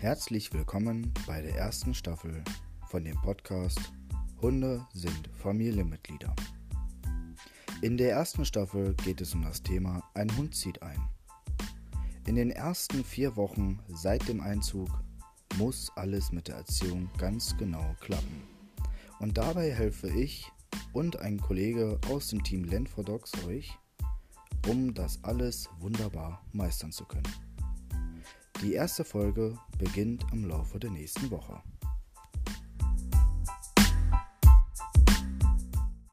Herzlich willkommen bei der ersten Staffel von dem Podcast Hunde sind Familienmitglieder. In der ersten Staffel geht es um das Thema Ein Hund zieht ein. In den ersten vier Wochen seit dem Einzug muss alles mit der Erziehung ganz genau klappen. Und dabei helfe ich und ein Kollege aus dem Team Land for Dogs euch, um das alles wunderbar meistern zu können. Die erste Folge beginnt im Laufe der nächsten Woche.